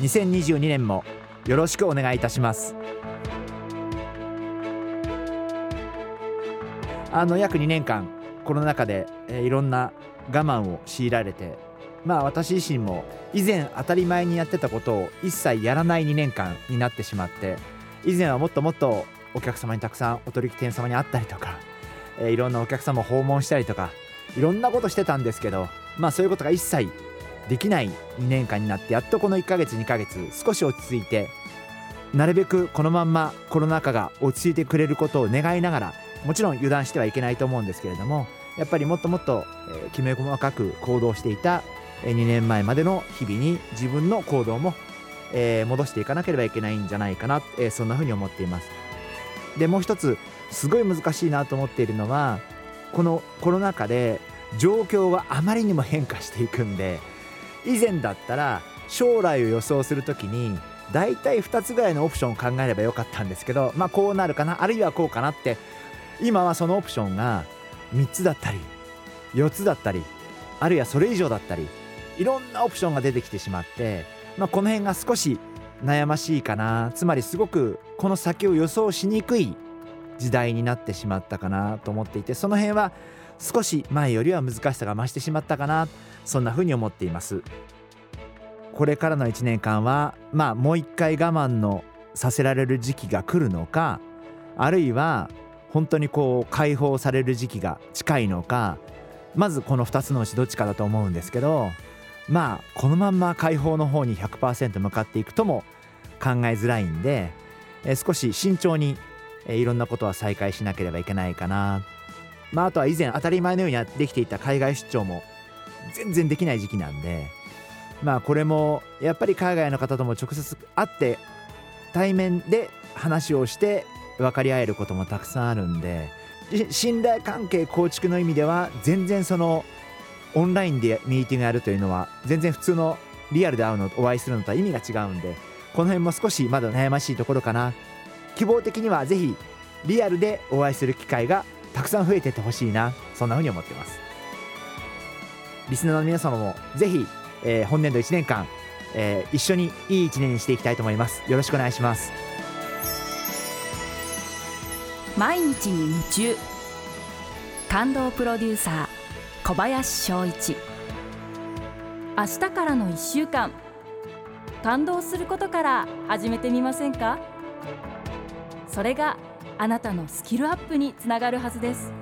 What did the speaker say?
2022年もよろしくお願いいたします。あの約2年間コロナ禍で、えー、いろんな我慢を強いられてまあ私自身も以前当たり前にやってたことを一切やらない2年間になってしまって以前はもっともっとお客様にたくさんお取引店様に会ったりとか、えー、いろんなお客様を訪問したりとかいろんなことしてたんですけどまあそういうことが一切できない2年間になってやっとこの1ヶ月2ヶ月少し落ち着いてなるべくこのまんまコロナ禍が落ち着いてくれることを願いながらもちろん油断してはいけないと思うんですけれどもやっぱりもっともっときめ細かく行動していた2年前までの日々に自分の行動も戻していかなければいけないんじゃないかなそんなふうに思っています。でもう一つすごい難しいなと思っているのはこのコロナ禍で状況があまりにも変化していくんで以前だったら将来を予想する時に大体2つぐらいのオプションを考えればよかったんですけどまあこうなるかなあるいはこうかなって今はそのオプションが3つだったり4つだったりあるいはそれ以上だったりいろんなオプションが出てきてしまって、まあ、この辺が少し悩ましいかな。つまりすごくこの先を予想しにくい時代になってしまったかなと思っていてその辺は少し前よりは難しさが増してしまったかなそんなふうに思っています。これからの1年間はまあもう一回我慢のさせられる時期が来るのかあるいは本当にこう解放される時期が近いのかまずこの2つのうちどっちかだと思うんですけどまあこのまんま解放の方に100%向かっていくとも考えづらいんで、え少し慎重に、えいろんなことは再開しなければいけないかな。まああとは以前当たり前のようにできていた海外出張も全然できない時期なんでまあこれもやっぱり海外の方とも直接会って対面で話をして分かり合えることもたくさんあるんで信頼関係構築の意味では全然そのオンラインでミーティングやるというのは全然普通のリアルで会うのお会いするのとは意味が違うんでこの辺も少しまだ悩ましいところかな。希望的にはぜひリアルでお会いする機会がたくさん増えててほしいなそんなふうに思ってます。リスナーの皆様もぜひ、えー、本年度1年間、えー、一緒にいい1年にしていきたいと思います。よろしくお願いします。毎日に夢中。感動プロデューサー小林翔一。明日からの1週間。感動することから始めてみませんか？それがあなたのスキルアップにつながるはずです。